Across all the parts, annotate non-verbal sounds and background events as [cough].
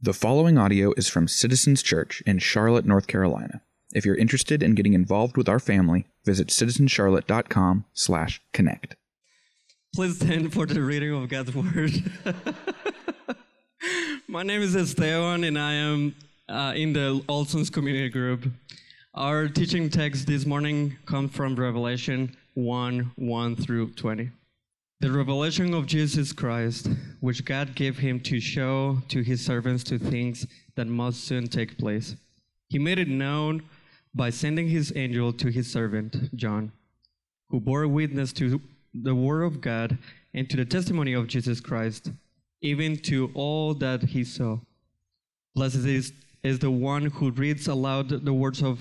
The following audio is from Citizens Church in Charlotte, North Carolina. If you're interested in getting involved with our family, visit citizenscharlotte.com/connect. Please stand for the reading of God's word. [laughs] My name is Esteban, and I am uh, in the Olson's community group. Our teaching text this morning comes from Revelation 1 1 through 20. The revelation of Jesus Christ, which God gave him to show to his servants to things that must soon take place. He made it known by sending his angel to his servant, John, who bore witness to the word of God and to the testimony of Jesus Christ, even to all that he saw. Blessed is, is the one who reads aloud the words of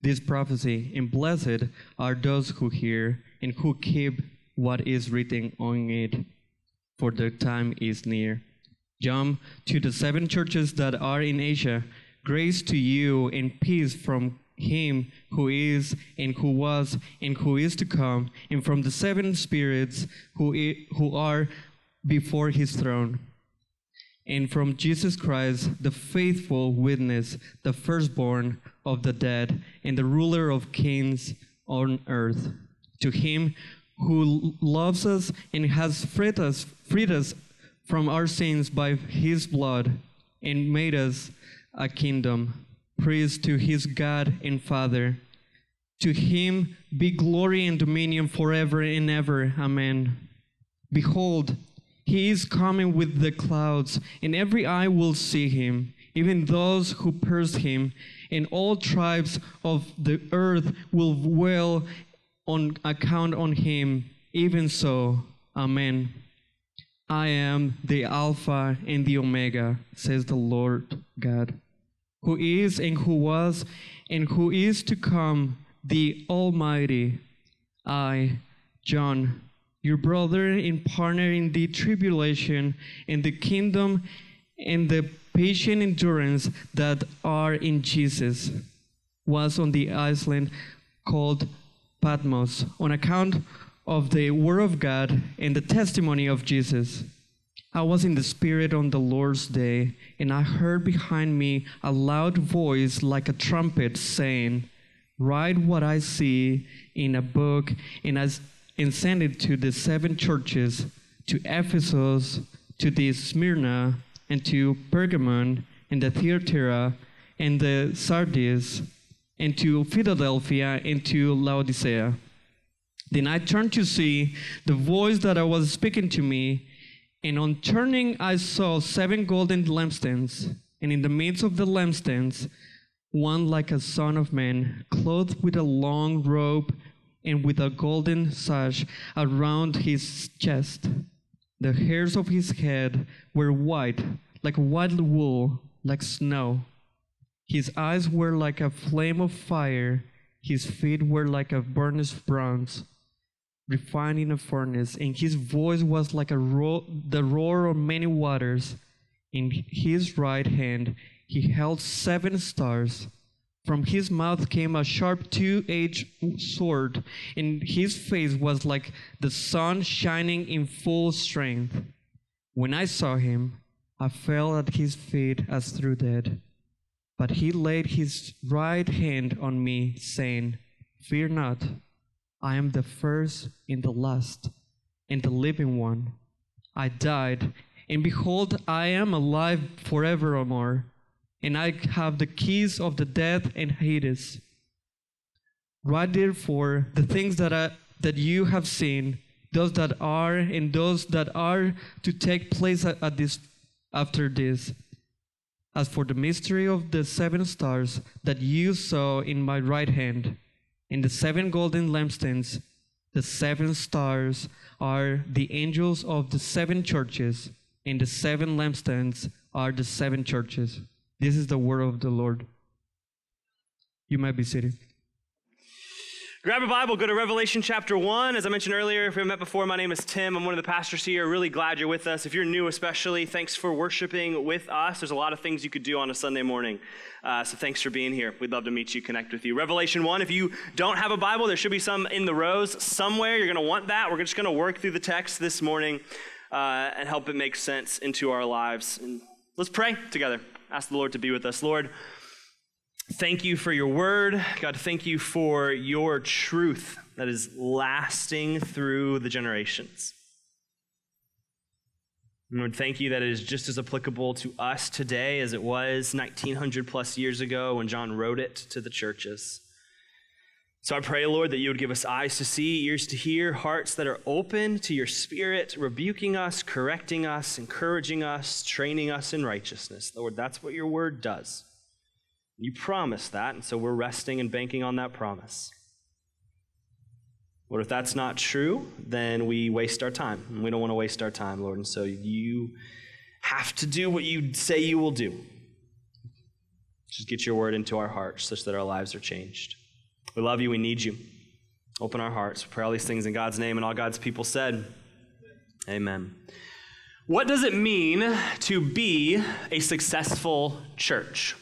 this prophecy, and blessed are those who hear and who keep what is written on it, for the time is near. John, to the seven churches that are in Asia, grace to you and peace from him who is and who was and who is to come, and from the seven spirits who, i- who are before his throne and from Jesus Christ, the faithful witness, the firstborn of the dead, and the ruler of kings on earth. To him who loves us and has freed us, freed us from our sins by his blood, and made us a kingdom, praise to his God and Father. To him be glory and dominion forever and ever. Amen. Behold, he is coming with the clouds, and every eye will see him, even those who pierced him, and all tribes of the earth will wail on account on him. Even so, Amen. I am the Alpha and the Omega, says the Lord God, who is and who was and who is to come, the Almighty. I, John, your brother and partner in the tribulation and the kingdom and the patient endurance that are in Jesus, was on the island called Patmos on account of the word of God and the testimony of Jesus. I was in the Spirit on the Lord's day, and I heard behind me a loud voice like a trumpet saying, Write what I see in a book and, as, and send it to the seven churches to Ephesus, to the Smyrna, and to Pergamon, and the Thyatira, and the Sardis, and to Philadelphia, and to Laodicea. Then I turned to see the voice that I was speaking to me, and on turning I saw seven golden lampstands, and in the midst of the lampstands, one like a son of man, clothed with a long robe and with a golden sash around his chest. The hairs of his head were white, like white wool, like snow. His eyes were like a flame of fire, his feet were like a burnished bronze refined in a furnace, and his voice was like a ro- the roar of many waters. In his right hand he held seven stars. From his mouth came a sharp two edged sword, and his face was like the sun shining in full strength. When I saw him, I fell at his feet as through dead. But he laid his right hand on me, saying, Fear not. I am the first and the last and the living one. I died, and behold, I am alive forevermore, and I have the keys of the death and Hades. Write therefore the things that I, that you have seen, those that are and those that are to take place at, at this after this. As for the mystery of the seven stars that you saw in my right hand, in the seven golden lampstands, the seven stars are the angels of the seven churches, and the seven lampstands are the seven churches. This is the word of the Lord. You might be seated. Grab a Bible, go to Revelation chapter 1. As I mentioned earlier, if we met before, my name is Tim. I'm one of the pastors here. Really glad you're with us. If you're new, especially, thanks for worshiping with us. There's a lot of things you could do on a Sunday morning. Uh, so thanks for being here. We'd love to meet you, connect with you. Revelation 1, if you don't have a Bible, there should be some in the rows somewhere. You're going to want that. We're just going to work through the text this morning uh, and help it make sense into our lives. And Let's pray together. Ask the Lord to be with us. Lord, thank you for your word. God, thank you for your truth that is lasting through the generations. Lord, thank you that it is just as applicable to us today as it was 1900 plus years ago when John wrote it to the churches. So I pray, Lord, that you would give us eyes to see, ears to hear, hearts that are open to your spirit, rebuking us, correcting us, encouraging us, training us in righteousness. Lord, that's what your word does. You promise that, and so we're resting and banking on that promise. Lord, if that's not true, then we waste our time. And we don't want to waste our time, Lord. And so you have to do what you say you will do. Just get your word into our hearts such that our lives are changed. We love you. We need you. Open our hearts. We pray all these things in God's name, and all God's people said, Amen. What does it mean to be a successful church?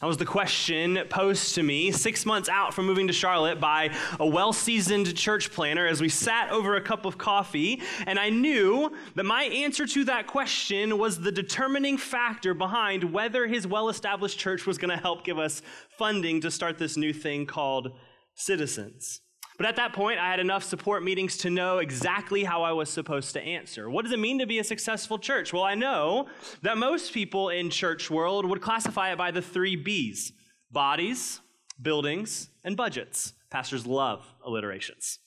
That was the question posed to me six months out from moving to Charlotte by a well seasoned church planner as we sat over a cup of coffee. And I knew that my answer to that question was the determining factor behind whether his well established church was going to help give us funding to start this new thing called Citizens. But at that point, I had enough support meetings to know exactly how I was supposed to answer. What does it mean to be a successful church? Well, I know that most people in church world would classify it by the three B's bodies, buildings, and budgets. Pastors love alliterations.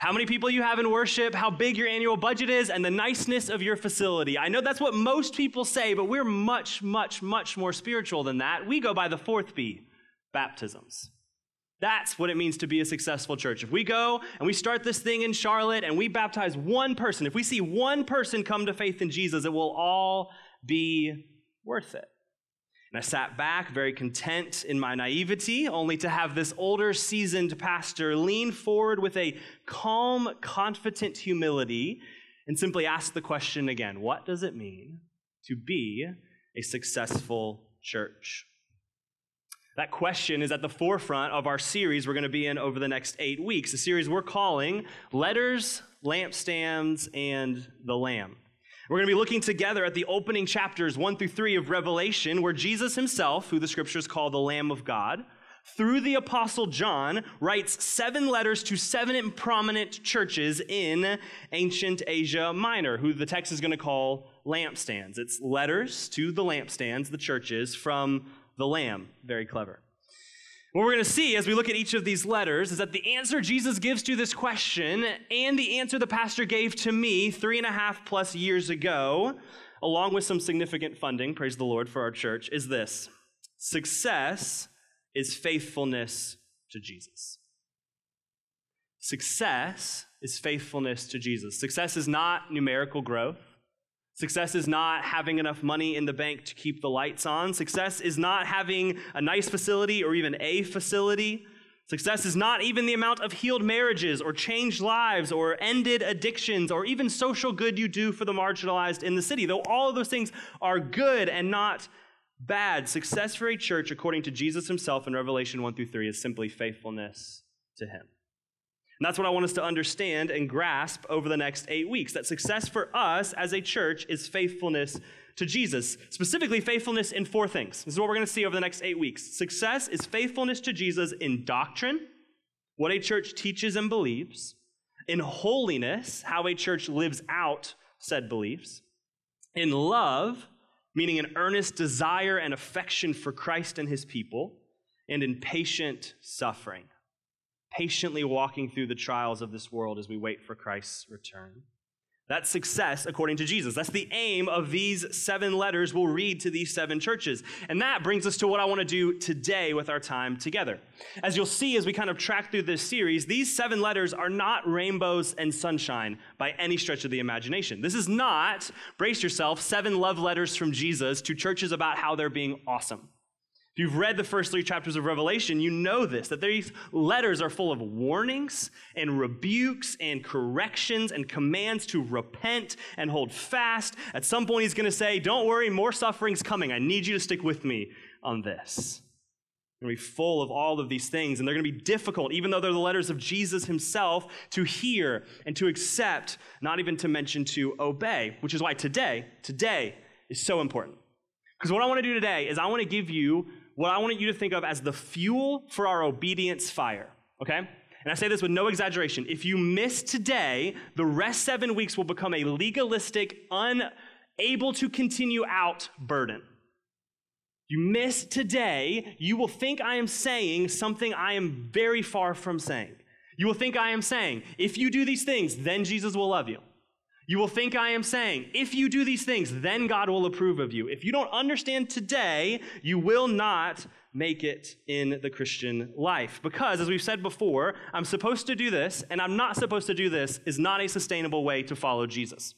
How many people you have in worship, how big your annual budget is, and the niceness of your facility. I know that's what most people say, but we're much, much, much more spiritual than that. We go by the fourth B baptisms. That's what it means to be a successful church. If we go and we start this thing in Charlotte and we baptize one person, if we see one person come to faith in Jesus, it will all be worth it. And I sat back, very content in my naivety, only to have this older, seasoned pastor lean forward with a calm, confident humility and simply ask the question again What does it mean to be a successful church? That question is at the forefront of our series we're going to be in over the next eight weeks, a series we're calling Letters, Lampstands, and the Lamb. We're going to be looking together at the opening chapters 1 through 3 of Revelation, where Jesus himself, who the scriptures call the Lamb of God, through the Apostle John, writes seven letters to seven prominent churches in ancient Asia Minor, who the text is going to call lampstands. It's letters to the lampstands, the churches, from the Lamb. Very clever. What we're going to see as we look at each of these letters is that the answer Jesus gives to this question and the answer the pastor gave to me three and a half plus years ago, along with some significant funding, praise the Lord, for our church, is this success is faithfulness to Jesus. Success is faithfulness to Jesus. Success is not numerical growth. Success is not having enough money in the bank to keep the lights on. Success is not having a nice facility or even a facility. Success is not even the amount of healed marriages or changed lives or ended addictions or even social good you do for the marginalized in the city. Though all of those things are good and not bad, success for a church, according to Jesus himself in Revelation 1 through 3, is simply faithfulness to him. And that's what I want us to understand and grasp over the next eight weeks that success for us as a church is faithfulness to Jesus, specifically faithfulness in four things. This is what we're going to see over the next eight weeks. Success is faithfulness to Jesus in doctrine, what a church teaches and believes, in holiness, how a church lives out said beliefs, in love, meaning an earnest desire and affection for Christ and his people, and in patient suffering patiently walking through the trials of this world as we wait for Christ's return. That's success according to Jesus. That's the aim of these seven letters we'll read to these seven churches. And that brings us to what I want to do today with our time together. As you'll see as we kind of track through this series, these seven letters are not rainbows and sunshine by any stretch of the imagination. This is not, brace yourself, seven love letters from Jesus to churches about how they're being awesome. If you've read the first three chapters of Revelation, you know this that these letters are full of warnings and rebukes and corrections and commands to repent and hold fast. At some point, he's going to say, Don't worry, more suffering's coming. I need you to stick with me on this. They're going to be full of all of these things, and they're going to be difficult, even though they're the letters of Jesus himself, to hear and to accept, not even to mention to obey, which is why today, today, is so important. Because what I want to do today is I want to give you what I want you to think of as the fuel for our obedience fire, okay? And I say this with no exaggeration. If you miss today, the rest seven weeks will become a legalistic, unable to continue out burden. You miss today, you will think I am saying something I am very far from saying. You will think I am saying, if you do these things, then Jesus will love you. You will think I am saying, if you do these things, then God will approve of you. If you don't understand today, you will not make it in the Christian life. Because, as we've said before, I'm supposed to do this, and I'm not supposed to do this is not a sustainable way to follow Jesus.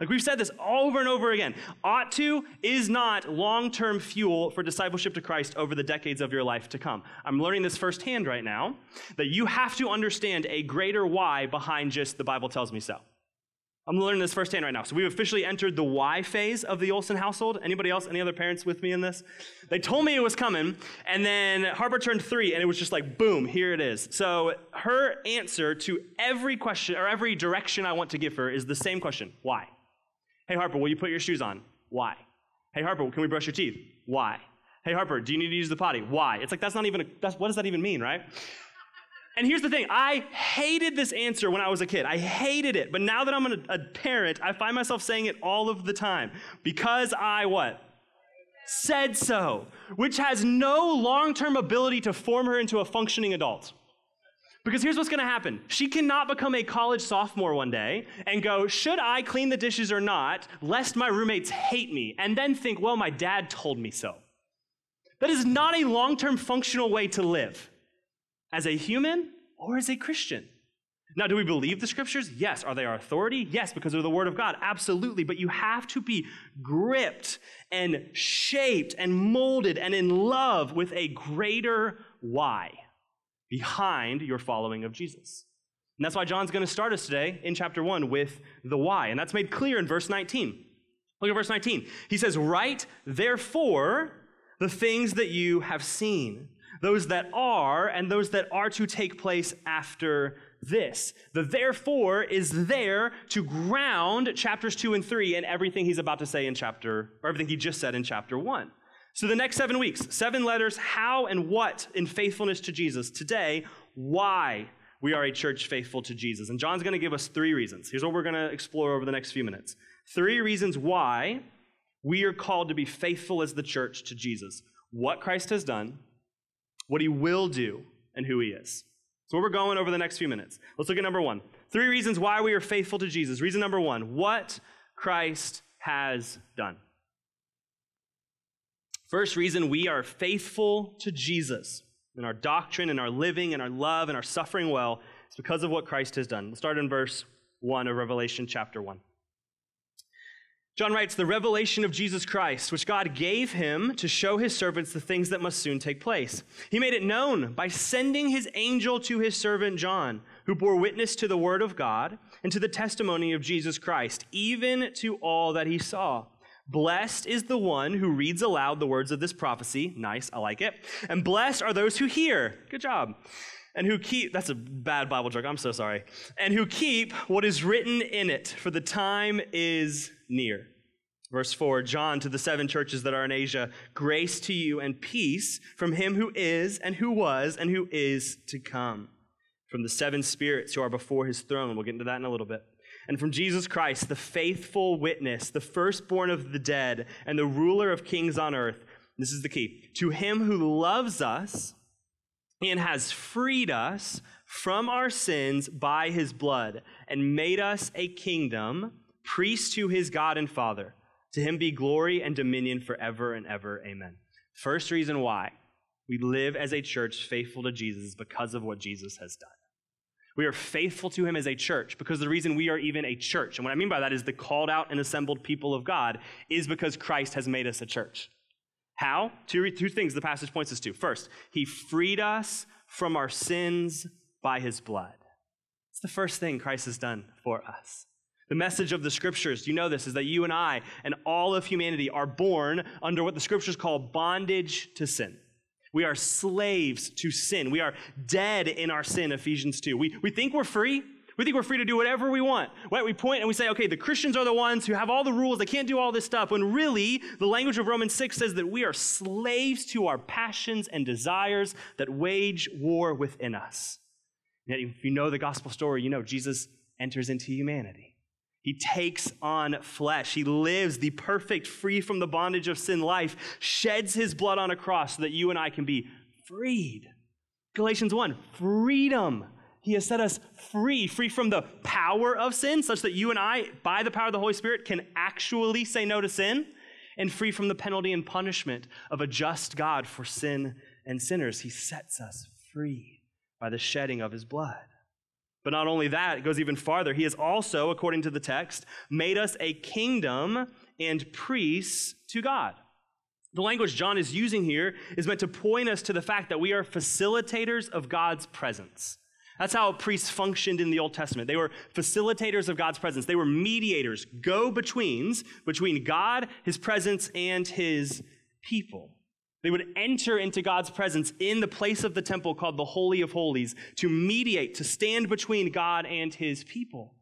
Like we've said this over and over again. Ought to is not long term fuel for discipleship to Christ over the decades of your life to come. I'm learning this firsthand right now that you have to understand a greater why behind just the Bible tells me so. I'm learning this firsthand right now. So we've officially entered the why phase of the Olson household. Anybody else? Any other parents with me in this? They told me it was coming, and then Harper turned three, and it was just like, boom, here it is. So her answer to every question or every direction I want to give her is the same question: Why? Hey Harper, will you put your shoes on? Why? Hey Harper, can we brush your teeth? Why? Hey Harper, do you need to use the potty? Why? It's like that's not even. A, that's what does that even mean, right? And here's the thing I hated this answer when I was a kid. I hated it. But now that I'm a, parent, I find myself saying it all of the time. Because I what? Said so, which has no long term ability to form her into a functioning adult. Because here's what's going to happen. She cannot become a college sophomore one day and go, Should I clean the dishes or not, lest my roommates hate me? And then think, Well, my dad told me so. That is not a long term functional way to live as a human or as a Christian. Now, do we believe the scriptures? Yes. Are they our authority? Yes, because they're the word of God. Absolutely. But you have to be gripped and shaped and molded and in love with a greater why behind your following of Jesus. And that's why John's going to start us today in chapter 1 with the why. And that's made clear in verse 19. Look at verse 19. He says, Write, therefore, the things that you have seen those that are, and those that are to take place after this. The therefore is there to ground chapters 2 and 3 and everything he's about to say in chapter, or everything he just said in chapter 1. So the next seven weeks, seven letters, how and what in faithfulness to Jesus. Today, why we are a church faithful to Jesus. And John's going to give us three reasons. Here's what we're going to explore over the next few minutes. Three reasons why we are called to be faithful as the church to Jesus. What Christ has done, what he will do, and who he is. So, where we're going over the next few minutes. Let's look at number one. Three reasons why we are faithful to Jesus. Reason number one what Christ has done. First reason we are faithful to Jesus in our doctrine, in our living, in our love, in our suffering well is because of what Christ has done. Let's start in verse 1 of Revelation chapter 1. John writes, the revelation of Jesus Christ, which God gave him to show his servants the things that must soon take place. He made it known by sending his angel to his servant John, who bore witness to the word of God and to the testimony of Jesus Christ, even to all that he saw. Blessed is the one who reads aloud the words of this prophecy. Nice, I like it. And blessed are those who hear. Good job. And who keep, that's a bad Bible joke, I'm so sorry. And who keep what is written in it, for the time is near. Verse 4 John to the seven churches that are in Asia, grace to you and peace from him who is, and who was, and who is to come. From the seven spirits who are before his throne. We'll get into that in a little bit. And from Jesus Christ, the faithful witness, the firstborn of the dead, and the ruler of kings on earth. This is the key. To him who loves us and has freed us from our sins by his blood and made us a kingdom priest to his God and Father. To him be glory and dominion forever and ever. Amen. First reason why we live as a church faithful to Jesus is because of what Jesus has done. We are faithful to him as a church because the reason we are even a church, and what I mean by that is the called out and assembled people of God, is because Christ has made us a church. How? Two, two things the passage points us to. First, he freed us from our sins by his blood. It's the first thing Christ has done for us. The message of the scriptures, you know this, is that you and I and all of humanity are born under what the scriptures call bondage to sin. We are slaves to sin. We are dead in our sin, Ephesians 2. We, we think we're free. We think we're free to do whatever we want. Right? We point and we say, okay, the Christians are the ones who have all the rules, they can't do all this stuff. When really, the language of Romans 6 says that we are slaves to our passions and desires that wage war within us. Yet, if you know the gospel story, you know Jesus enters into humanity. He takes on flesh. He lives the perfect, free from the bondage of sin life, sheds his blood on a cross so that you and I can be freed. Galatians 1 freedom. He has set us free, free from the power of sin, such that you and I, by the power of the Holy Spirit, can actually say no to sin, and free from the penalty and punishment of a just God for sin and sinners. He sets us free by the shedding of his blood. But not only that, it goes even farther. He has also, according to the text, made us a kingdom and priests to God. The language John is using here is meant to point us to the fact that we are facilitators of God's presence. That's how priests functioned in the Old Testament. They were facilitators of God's presence. They were mediators, go betweens between God, his presence, and his people. They would enter into God's presence in the place of the temple called the Holy of Holies to mediate, to stand between God and his people.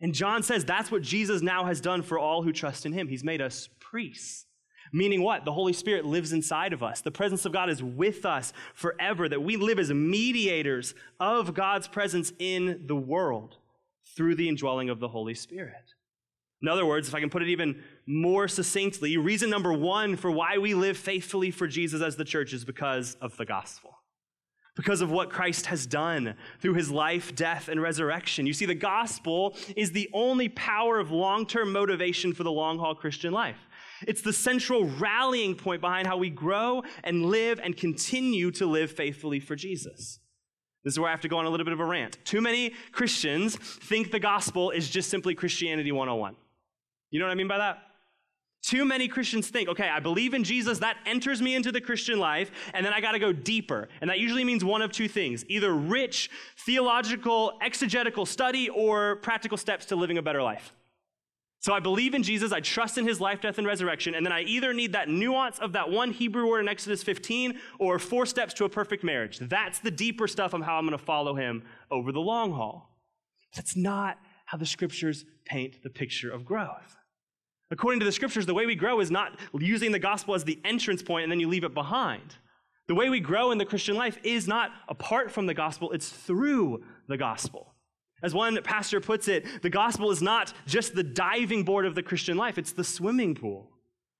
And John says that's what Jesus now has done for all who trust in him. He's made us priests. Meaning what? The Holy Spirit lives inside of us. The presence of God is with us forever, that we live as mediators of God's presence in the world through the indwelling of the Holy Spirit. In other words, if I can put it even more succinctly, reason number one for why we live faithfully for Jesus as the church is because of the gospel. Because of what Christ has done through his life, death, and resurrection. You see, the gospel is the only power of long term motivation for the long haul Christian life. It's the central rallying point behind how we grow and live and continue to live faithfully for Jesus. This is where I have to go on a little bit of a rant. Too many Christians think the gospel is just simply Christianity 101. You know what I mean by that? Too many Christians think, okay, I believe in Jesus, that enters me into the Christian life, and then I got to go deeper. And that usually means one of two things either rich theological, exegetical study, or practical steps to living a better life. So I believe in Jesus, I trust in his life, death, and resurrection, and then I either need that nuance of that one Hebrew word in Exodus 15 or four steps to a perfect marriage. That's the deeper stuff of how I'm going to follow him over the long haul. That's not how the scriptures paint the picture of growth. According to the scriptures, the way we grow is not using the gospel as the entrance point and then you leave it behind. The way we grow in the Christian life is not apart from the gospel, it's through the gospel. As one pastor puts it, the gospel is not just the diving board of the Christian life, it's the swimming pool.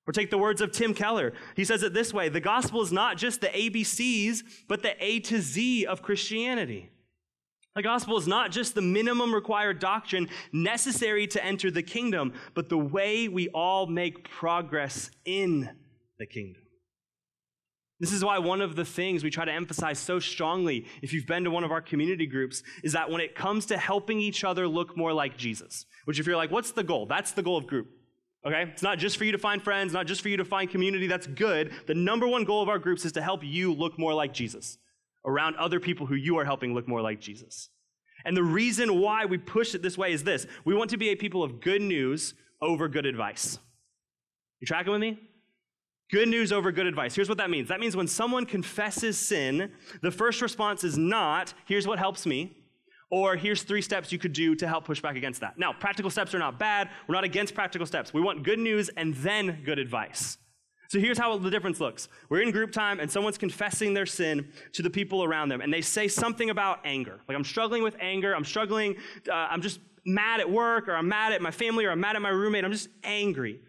Or take the words of Tim Keller. He says it this way the gospel is not just the ABCs, but the A to Z of Christianity. The gospel is not just the minimum required doctrine necessary to enter the kingdom, but the way we all make progress in the kingdom. This is why one of the things we try to emphasize so strongly, if you've been to one of our community groups, is that when it comes to helping each other look more like Jesus, which if you're like, what's the goal? That's the goal of group. Okay? It's not just for you to find friends, not just for you to find community. That's good. The number one goal of our groups is to help you look more like Jesus around other people who you are helping look more like Jesus. And the reason why we push it this way is this we want to be a people of good news over good advice. You tracking with me? Good news over good advice. Here's what that means that means when someone confesses sin, the first response is not, here's what helps me, or here's three steps you could do to help push back against that. Now, practical steps are not bad. We're not against practical steps. We want good news and then good advice. So here's how the difference looks. We're in group time and someone's confessing their sin to the people around them and they say something about anger. Like, I'm struggling with anger. I'm struggling, uh, I'm just mad at work or I'm mad at my family or I'm mad at my roommate. I'm just angry.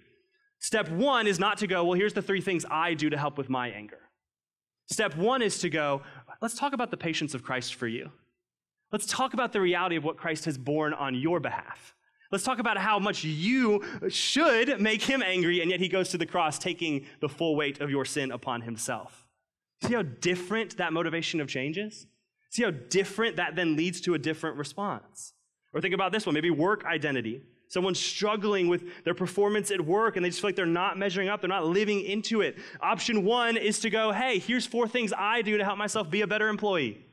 Step one is not to go, well, here's the three things I do to help with my anger. Step one is to go, let's talk about the patience of Christ for you. Let's talk about the reality of what Christ has borne on your behalf. Let's talk about how much you should make him angry, and yet he goes to the cross taking the full weight of your sin upon himself. See how different that motivation of change is? See how different that then leads to a different response? Or think about this one maybe work identity. Someone's struggling with their performance at work and they just feel like they're not measuring up, they're not living into it. Option one is to go, hey, here's four things I do to help myself be a better employee.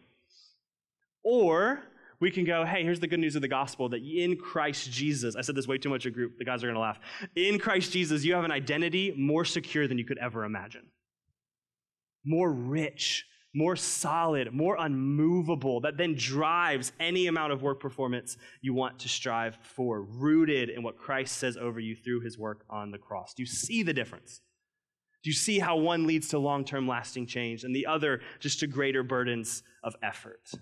Or we can go, hey, here's the good news of the gospel that in Christ Jesus, I said this way too much a group, the guys are gonna laugh. In Christ Jesus, you have an identity more secure than you could ever imagine, more rich more solid, more unmovable, that then drives any amount of work performance you want to strive for, rooted in what Christ says over you through his work on the cross. Do you see the difference? Do you see how one leads to long term lasting change and the other just to greater burdens of effort?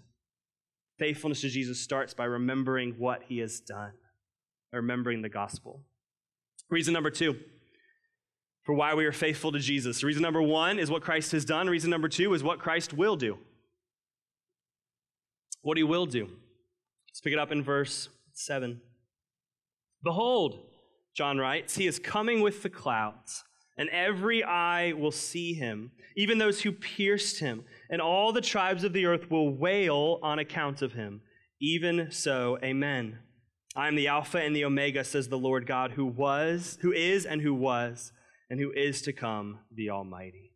Faithfulness to Jesus starts by remembering what he has done, remembering the gospel. Reason number two for why we are faithful to Jesus. Reason number one is what Christ has done. Reason number two is what Christ will do. What he will do. Let's pick it up in verse 7. Behold, John writes, he is coming with the clouds, and every eye will see him, even those who pierced him, and all the tribes of the earth will wail on account of him. Even so, amen. I am the Alpha and the Omega, says the Lord God, who was, who is, and who was and who is to come, the Almighty.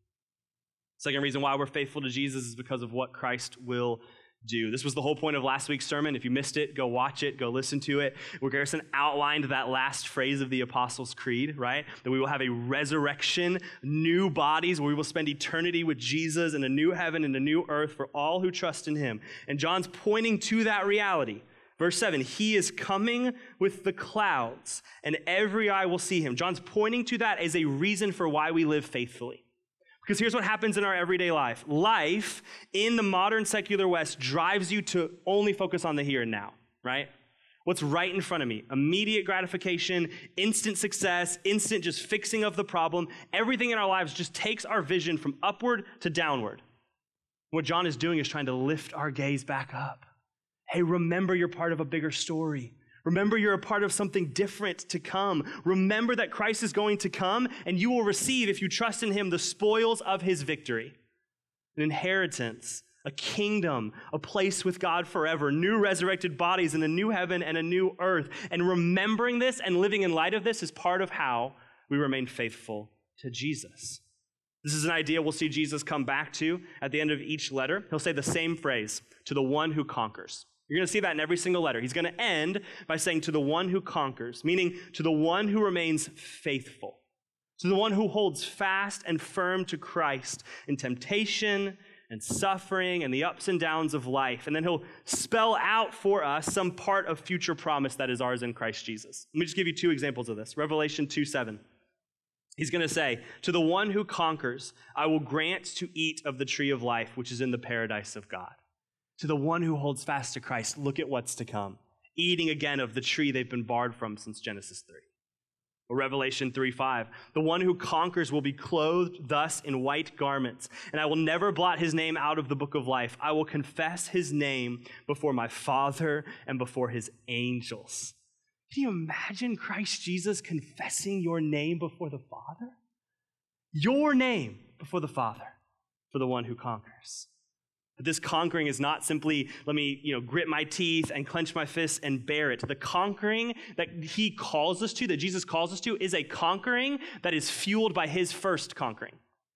Second reason why we're faithful to Jesus is because of what Christ will do. This was the whole point of last week's sermon. If you missed it, go watch it, go listen to it. Where Garrison outlined that last phrase of the Apostles' Creed, right? That we will have a resurrection, new bodies, where we will spend eternity with Jesus in a new heaven and a new earth for all who trust in him. And John's pointing to that reality. Verse 7 He is coming with the clouds, and every eye will see him. John's pointing to that as a reason for why we live faithfully. Because here's what happens in our everyday life life in the modern secular West drives you to only focus on the here and now, right? What's right in front of me? Immediate gratification, instant success, instant just fixing of the problem. Everything in our lives just takes our vision from upward to downward. What John is doing is trying to lift our gaze back up Hey, remember you're part of a bigger story. Remember you're a part of something different to come. Remember that Christ is going to come, and you will receive, if you trust in him, the spoils of his victory an inheritance, a kingdom, a place with God forever, new resurrected bodies in a new heaven and a new earth. And remembering this and living in light of this is part of how we remain faithful to Jesus. This is an idea we'll see Jesus come back to at the end of each letter. He'll say the same phrase to the one who conquers. You're going to see that in every single letter. He's going to end by saying, to the one who conquers, meaning to the one who remains faithful, to the one who holds fast and firm to Christ in temptation and suffering and the ups and downs of life. And then he'll spell out for us some part of future promise that is ours in Christ Jesus. Let me just give you two examples of this Revelation 2 7. He's going to say, To the one who conquers, I will grant to eat of the tree of life, which is in the paradise of God to the one who holds fast to Christ, look at what's to come. Eating again of the tree they've been barred from since Genesis 3. Or Revelation 3 5. The one who conquers will be clothed thus in white garments, and I will never blot his name out of the book of life. I will confess his name before my Father and before his angels. Can you imagine Christ Jesus confessing your name before the Father? Your name before the Father for the one who conquers. This conquering is not simply, let me, you know, grit my teeth and clench my fists and bear it. The conquering that he calls us to, that Jesus calls us to, is a conquering that is fueled by his first conquering.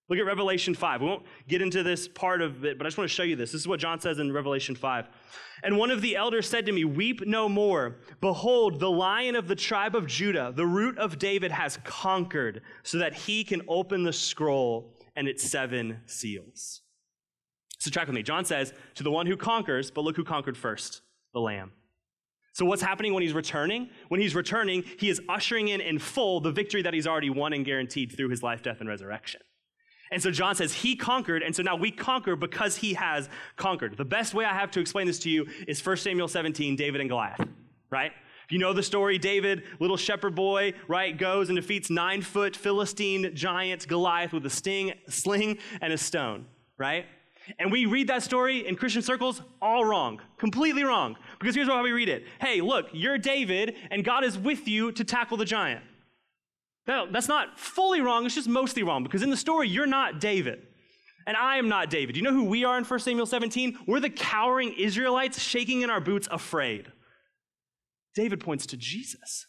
Look at Revelation 5. We won't get into this part of it, but I just want to show you this. This is what John says in Revelation 5. And one of the elders said to me, Weep no more. Behold, the lion of the tribe of Judah, the root of David, has conquered, so that he can open the scroll and its seven seals. So, track with me. John says, To the one who conquers, but look who conquered first the Lamb. So, what's happening when he's returning? When he's returning, he is ushering in in full the victory that he's already won and guaranteed through his life, death, and resurrection. And so John says he conquered, and so now we conquer because he has conquered. The best way I have to explain this to you is 1 Samuel 17, David and Goliath, right? If you know the story, David, little shepherd boy, right, goes and defeats nine foot Philistine giant Goliath with a sting, sling and a stone, right? And we read that story in Christian circles all wrong, completely wrong. Because here's how we read it Hey, look, you're David, and God is with you to tackle the giant. No, that's not fully wrong, it's just mostly wrong. Because in the story, you're not David. And I am not David. You know who we are in 1 Samuel 17? We're the cowering Israelites shaking in our boots, afraid. David points to Jesus,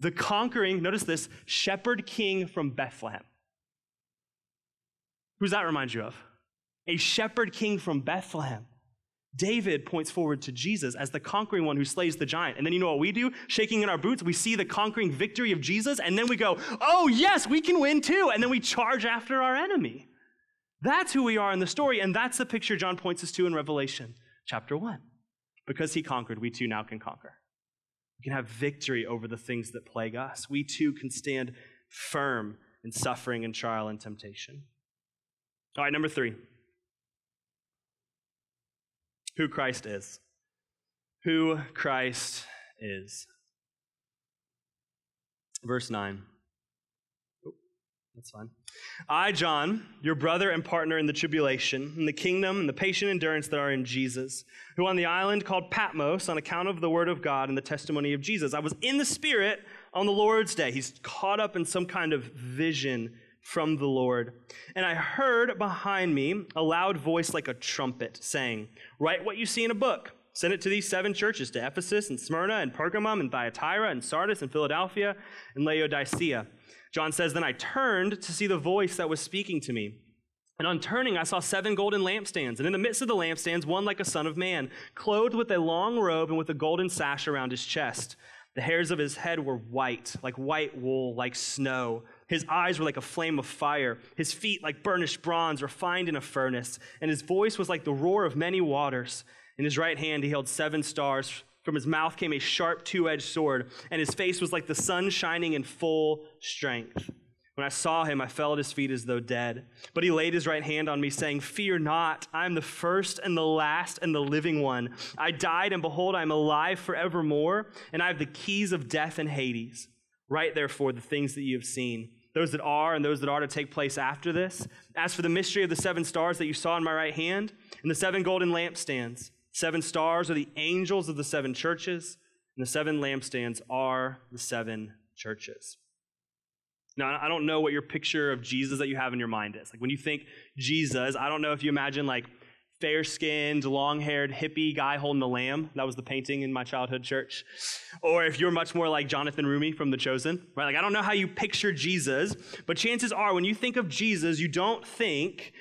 the conquering, notice this, shepherd king from Bethlehem. Who's that remind you of? A shepherd king from Bethlehem. David points forward to Jesus as the conquering one who slays the giant. And then you know what we do? Shaking in our boots, we see the conquering victory of Jesus, and then we go, oh, yes, we can win too. And then we charge after our enemy. That's who we are in the story, and that's the picture John points us to in Revelation chapter 1. Because he conquered, we too now can conquer. We can have victory over the things that plague us. We too can stand firm in suffering and trial and temptation. All right, number three who Christ is. Who Christ is. Verse 9. That's fine. I, John, your brother and partner in the tribulation, in the kingdom and the patient endurance that are in Jesus, who on the island called Patmos, on account of the word of God and the testimony of Jesus, I was in the Spirit on the Lord's day. He's caught up in some kind of vision from the Lord. And I heard behind me a loud voice like a trumpet saying, Write what you see in a book. Send it to these seven churches to Ephesus and Smyrna and Pergamum and Thyatira and Sardis and Philadelphia and Laodicea. John says, Then I turned to see the voice that was speaking to me. And on turning, I saw seven golden lampstands, and in the midst of the lampstands, one like a son of man, clothed with a long robe and with a golden sash around his chest. The hairs of his head were white, like white wool, like snow. His eyes were like a flame of fire, his feet like burnished bronze refined in a furnace, and his voice was like the roar of many waters. In his right hand, he held seven stars. From his mouth came a sharp two edged sword, and his face was like the sun shining in full strength. When I saw him, I fell at his feet as though dead. But he laid his right hand on me, saying, Fear not, I am the first and the last and the living one. I died, and behold, I am alive forevermore, and I have the keys of death and Hades. Write therefore the things that you have seen, those that are and those that are to take place after this. As for the mystery of the seven stars that you saw in my right hand, and the seven golden lampstands, Seven stars are the angels of the seven churches, and the seven lampstands are the seven churches. Now, I don't know what your picture of Jesus that you have in your mind is. Like when you think Jesus, I don't know if you imagine like fair skinned, long haired, hippie guy holding the lamb. That was the painting in my childhood church. Or if you're much more like Jonathan Roumie from The Chosen, right? Like I don't know how you picture Jesus, but chances are when you think of Jesus, you don't think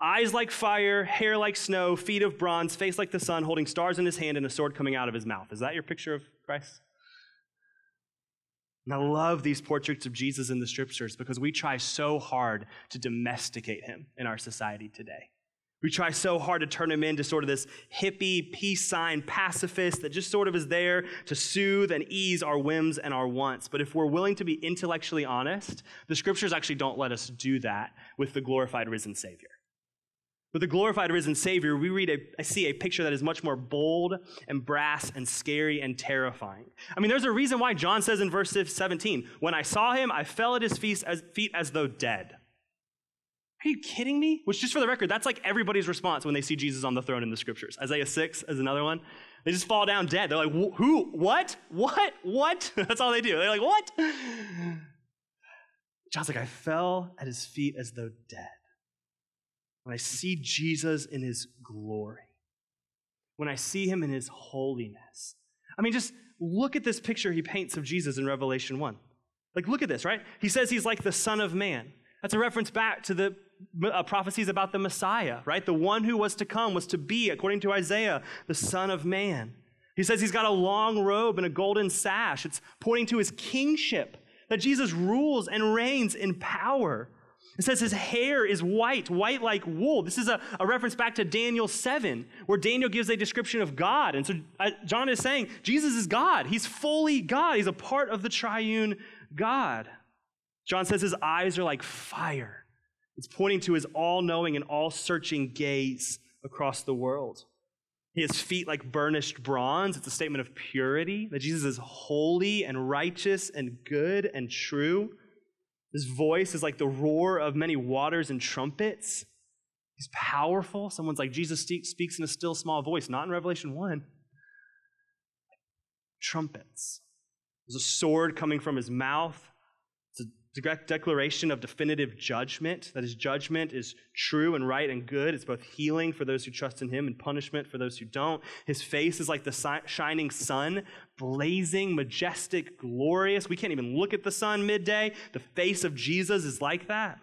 eyes like fire, hair like snow, feet of bronze, face like the sun, holding stars in his hand and a sword coming out of his mouth. Is that your picture of Christ? And I love these portraits of Jesus in the scriptures because we try so hard to domesticate him in our society today. We try so hard to turn him into sort of this hippie, peace sign pacifist that just sort of is there to soothe and ease our whims and our wants. But if we're willing to be intellectually honest, the scriptures actually don't let us do that with the glorified risen Savior. With the glorified risen Savior, we read a, I see a picture that is much more bold and brass and scary and terrifying. I mean, there's a reason why John says in verse 17, When I saw him, I fell at his feet as, feet as though dead. Are you kidding me? Which, just for the record, that's like everybody's response when they see Jesus on the throne in the scriptures. Isaiah 6 is another one. They just fall down dead. They're like, Who? What? What? What? [laughs] that's all they do. They're like, What? [sighs] John's like, I fell at his feet as though dead when I see Jesus in his glory, when I see him in his holiness. I mean, just look at this picture he paints of Jesus in Revelation 1. Like, look at this, right? He says he's like the Son of Man. That's a reference back to the uh, prophecies about the Messiah, right? The one who was to come was to be, according to Isaiah, the Son of Man. He says he's got a long robe and a golden sash. It's pointing to his kingship, that Jesus rules and reigns in power. It says his hair is white, white like wool. This is a, a reference back to Daniel 7, where Daniel gives a description of God. And so uh, John is saying Jesus is God. He's fully God. He's a part of the triune God. John says his eyes are like fire. It's pointing to his all knowing and all searching gaze across the world. Has feet like burnished bronze. It's a statement of purity, that Jesus is holy and righteous and good and true. His voice is like the roar of many waters and trumpets. He's powerful. Someone's like, Jesus speaks in a still small voice, not in Revelation 1. Trumpets. There's a sword coming from his mouth declaration of definitive judgment, that his judgment is true and right and good. It's both healing for those who trust in him and punishment for those who don't. His face is like the shining sun, blazing, majestic, glorious. We can't even look at the sun midday. The face of Jesus is like that.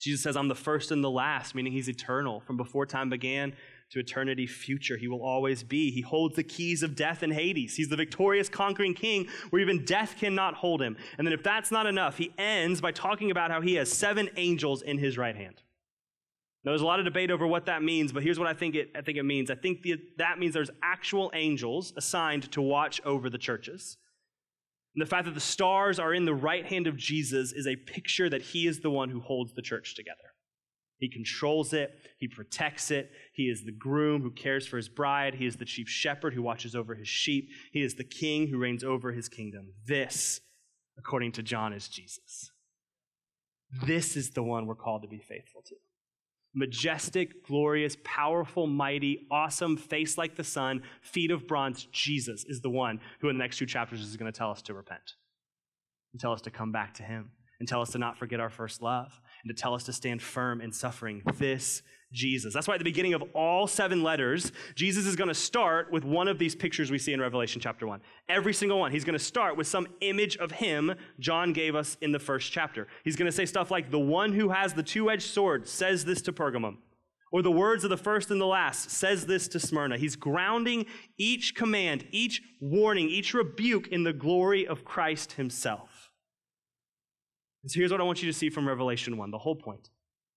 Jesus says, I'm the first and the last, meaning he's eternal. From before time began, to eternity future. He will always be. He holds the keys of death and Hades. He's the victorious, conquering king where even death cannot hold him. And then, if that's not enough, he ends by talking about how he has seven angels in his right hand. Now, there's a lot of debate over what that means, but here's what I think it, I think it means. I think the, that means there's actual angels assigned to watch over the churches. And the fact that the stars are in the right hand of Jesus is a picture that he is the one who holds the church together. He controls it, he protects it. He is the groom who cares for his bride, he is the chief shepherd who watches over his sheep, he is the king who reigns over his kingdom. This, according to John, is Jesus. This is the one we're called to be faithful to. Majestic, glorious, powerful, mighty, awesome, face like the sun, feet of bronze, Jesus is the one who in the next two chapters is going to tell us to repent and tell us to come back to him and tell us to not forget our first love and to tell us to stand firm in suffering. This Jesus. That's why at the beginning of all seven letters, Jesus is going to start with one of these pictures we see in Revelation chapter 1. Every single one. He's going to start with some image of him John gave us in the first chapter. He's going to say stuff like, The one who has the two edged sword says this to Pergamum. Or the words of the first and the last says this to Smyrna. He's grounding each command, each warning, each rebuke in the glory of Christ himself. And so here's what I want you to see from Revelation 1 the whole point,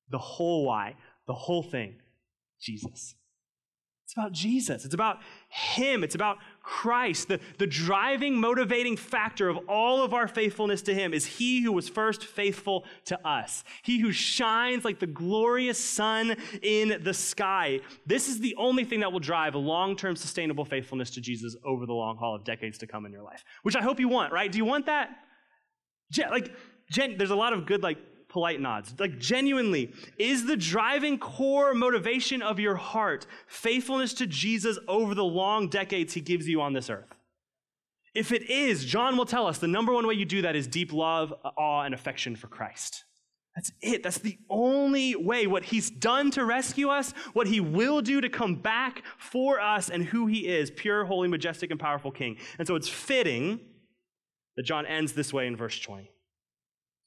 the whole why, the whole thing Jesus. It's about Jesus. It's about Him. It's about Christ. The, the driving, motivating factor of all of our faithfulness to Him is He who was first faithful to us. He who shines like the glorious sun in the sky. This is the only thing that will drive a long term sustainable faithfulness to Jesus over the long haul of decades to come in your life, which I hope you want, right? Do you want that? Like, there's a lot of good, like, polite nods. Like, genuinely, is the driving core motivation of your heart faithfulness to Jesus over the long decades he gives you on this earth? If it is, John will tell us the number one way you do that is deep love, awe, and affection for Christ. That's it. That's the only way. What he's done to rescue us, what he will do to come back for us, and who he is pure, holy, majestic, and powerful King. And so it's fitting that John ends this way in verse 20.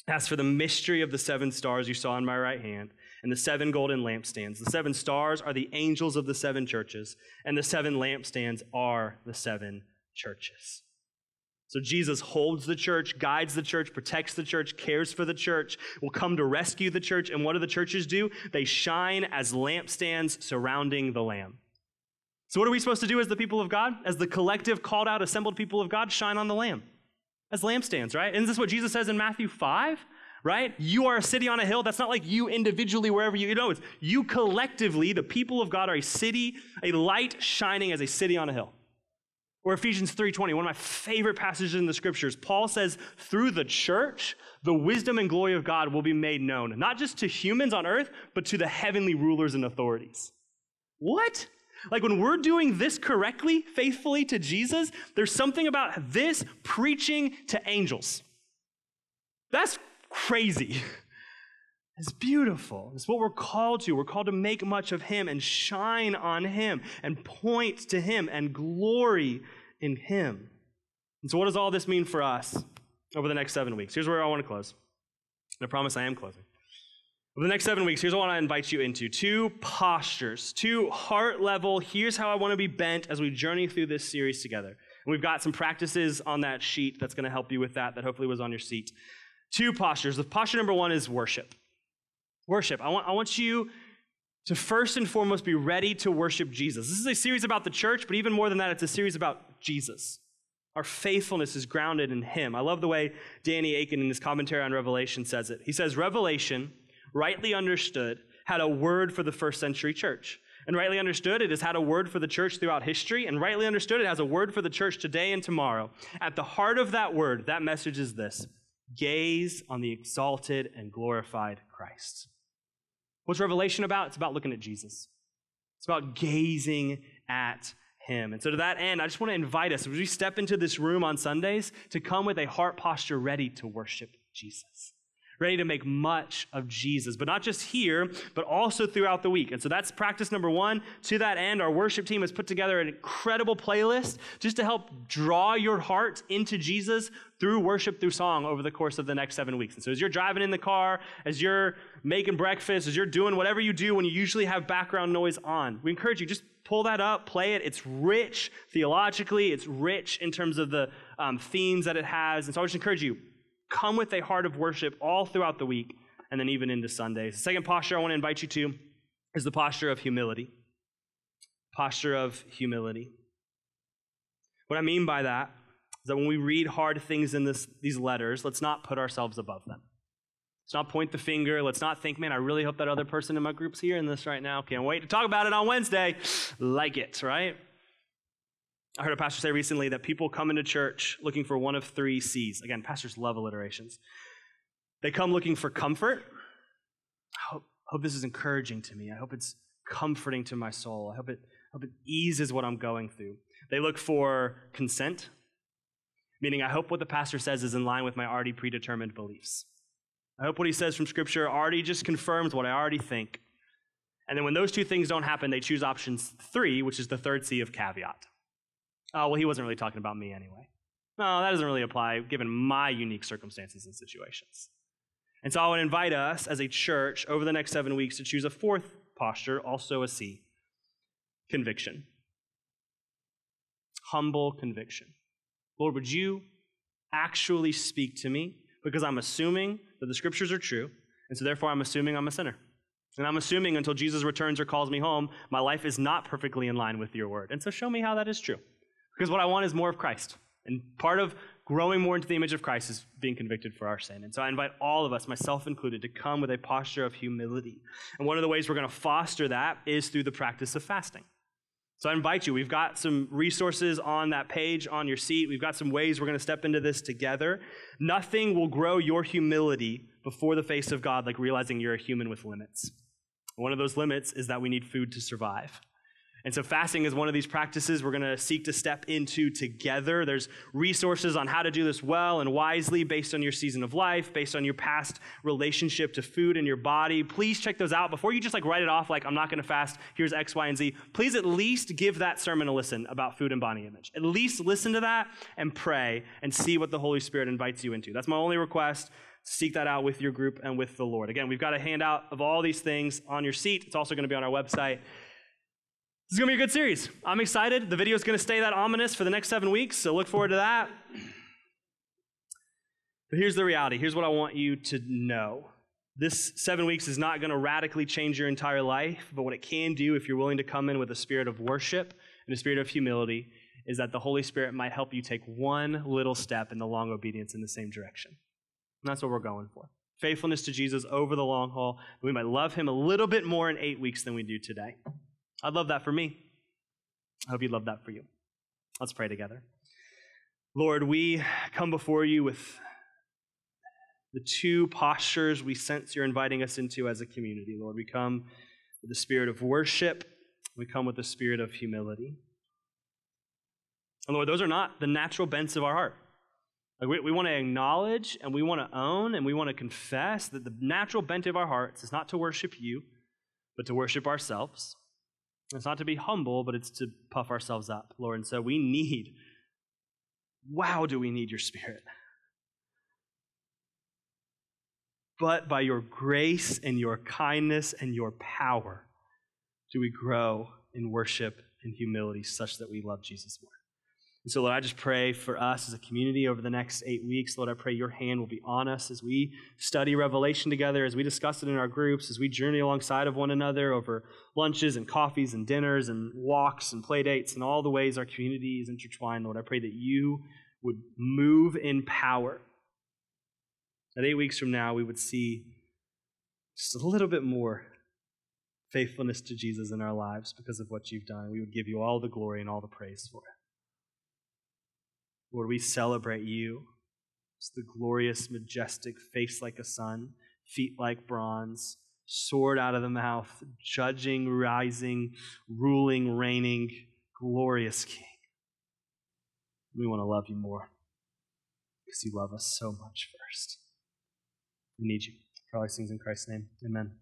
As for the mystery of the seven stars you saw in my right hand, and the seven golden lampstands, the seven stars are the angels of the seven churches, and the seven lampstands are the seven churches. So Jesus holds the church, guides the church, protects the church, cares for the church, will come to rescue the church. And what do the churches do? They shine as lampstands surrounding the Lamb. So, what are we supposed to do as the people of God? As the collective, called out, assembled people of God? Shine on the Lamb as lampstands, right? Isn't this what Jesus says in Matthew 5? Right? You are a city on a hill. That's not like you individually, wherever you, you know, it's you collectively, the people of God are a city, a light shining as a city on a hill. Or Ephesians 3:20, one of my favorite passages in the scriptures. Paul says, through the church, the wisdom and glory of God will be made known, not just to humans on earth, but to the heavenly rulers and authorities. What? Like when we're doing this correctly, faithfully to Jesus, there's something about this preaching to angels. That's crazy. [laughs] It's beautiful. It's what we're called to. We're called to make much of Him and shine on Him and point to Him and glory in Him. And so, what does all this mean for us over the next seven weeks? Here's where I want to close. I promise I am closing. Over the next seven weeks, here's what I want to invite you into two postures, two heart level. Here's how I want to be bent as we journey through this series together. And we've got some practices on that sheet that's going to help you with that, that hopefully was on your seat. Two postures. The posture number one is worship. Worship. I want, I want you to first and foremost be ready to worship Jesus. This is a series about the church, but even more than that, it's a series about Jesus. Our faithfulness is grounded in Him. I love the way Danny Akin in his commentary on Revelation says it. He says, Revelation rightly understood, had a word for the first century church. And rightly understood, it has had a word for the church throughout history, and rightly understood, it has a word for the church today and tomorrow. At the heart of that word, that message is this gaze on the exalted and glorified Christ. What's Revelation about? It's about looking at Jesus, it's about gazing at him. And so, to that end, I just want to invite us, as we step into this room on Sundays, to come with a heart posture ready to worship Jesus ready to make much of Jesus, but not just here, but also throughout the week. And so that's practice number one. To that end, our worship team has put together an incredible playlist just to help draw your heart into Jesus through worship, through song over the course of the next seven weeks. And so as you're driving in the car, as you're making breakfast, as you're doing whatever you do when you usually have background noise on, we encourage you just pull that up, play it. It's rich theologically, it's rich in terms of the um, themes that it has. And so I just encourage you, come with a heart of worship all throughout the week and then even into Sundays. The second posture I want to invite you to is the posture of humility. Posture of humility. What I mean by that is that when we read hard things in this, these letters, let's not put ourselves above them. Let's not point the finger. Let's not think, man, I really hope that other person in my group's hearing this right now. Can't wait to talk about it on Wednesday. Like it, right? I heard a pastor say recently that people come into church looking for one of three C's. Again, pastors love alliterations. They come looking for comfort. I hope, hope this is encouraging to me. I hope it's comforting to my soul. I hope it, hope it eases what I'm going through. They look for consent, meaning I hope what the pastor says is in line with my already predetermined beliefs. I hope what he says from Scripture already just confirms what I already think. And then when those two things don't happen, they choose option three, which is the third C of caveat. Oh, well, he wasn't really talking about me anyway. No, that doesn't really apply given my unique circumstances and situations. And so I would invite us as a church over the next seven weeks to choose a fourth posture, also a C conviction. Humble conviction. Lord, would you actually speak to me? Because I'm assuming that the scriptures are true, and so therefore I'm assuming I'm a sinner. And I'm assuming until Jesus returns or calls me home, my life is not perfectly in line with your word. And so show me how that is true. Because what I want is more of Christ. And part of growing more into the image of Christ is being convicted for our sin. And so I invite all of us, myself included, to come with a posture of humility. And one of the ways we're going to foster that is through the practice of fasting. So I invite you, we've got some resources on that page on your seat. We've got some ways we're going to step into this together. Nothing will grow your humility before the face of God like realizing you're a human with limits. One of those limits is that we need food to survive. And so, fasting is one of these practices we're going to seek to step into together. There's resources on how to do this well and wisely based on your season of life, based on your past relationship to food and your body. Please check those out before you just like write it off like, I'm not going to fast. Here's X, Y, and Z. Please at least give that sermon a listen about food and body image. At least listen to that and pray and see what the Holy Spirit invites you into. That's my only request seek that out with your group and with the Lord. Again, we've got a handout of all these things on your seat. It's also going to be on our website. This is going to be a good series. I'm excited. The video is going to stay that ominous for the next seven weeks, so look forward to that. But here's the reality. Here's what I want you to know. This seven weeks is not going to radically change your entire life, but what it can do, if you're willing to come in with a spirit of worship and a spirit of humility, is that the Holy Spirit might help you take one little step in the long obedience in the same direction. And that's what we're going for. Faithfulness to Jesus over the long haul. We might love him a little bit more in eight weeks than we do today. I'd love that for me. I hope you'd love that for you. Let's pray together. Lord, we come before you with the two postures we sense you're inviting us into as a community. Lord, we come with the spirit of worship, we come with the spirit of humility. And Lord, those are not the natural bents of our heart. Like we, we want to acknowledge and we want to own and we want to confess that the natural bent of our hearts is not to worship you, but to worship ourselves. It's not to be humble, but it's to puff ourselves up, Lord. And so we need, wow, do we need your spirit. But by your grace and your kindness and your power, do we grow in worship and humility such that we love Jesus more. And so, Lord, I just pray for us as a community over the next eight weeks. Lord, I pray your hand will be on us as we study Revelation together, as we discuss it in our groups, as we journey alongside of one another over lunches and coffees and dinners and walks and play dates and all the ways our community is intertwined. Lord, I pray that you would move in power. That eight weeks from now, we would see just a little bit more faithfulness to Jesus in our lives because of what you've done. We would give you all the glory and all the praise for it. Lord, we celebrate you. It's the glorious, majestic face like a sun, feet like bronze, sword out of the mouth, judging, rising, ruling, reigning, glorious King. We want to love you more because you love us so much first. We need you. These things in Christ's name. Amen.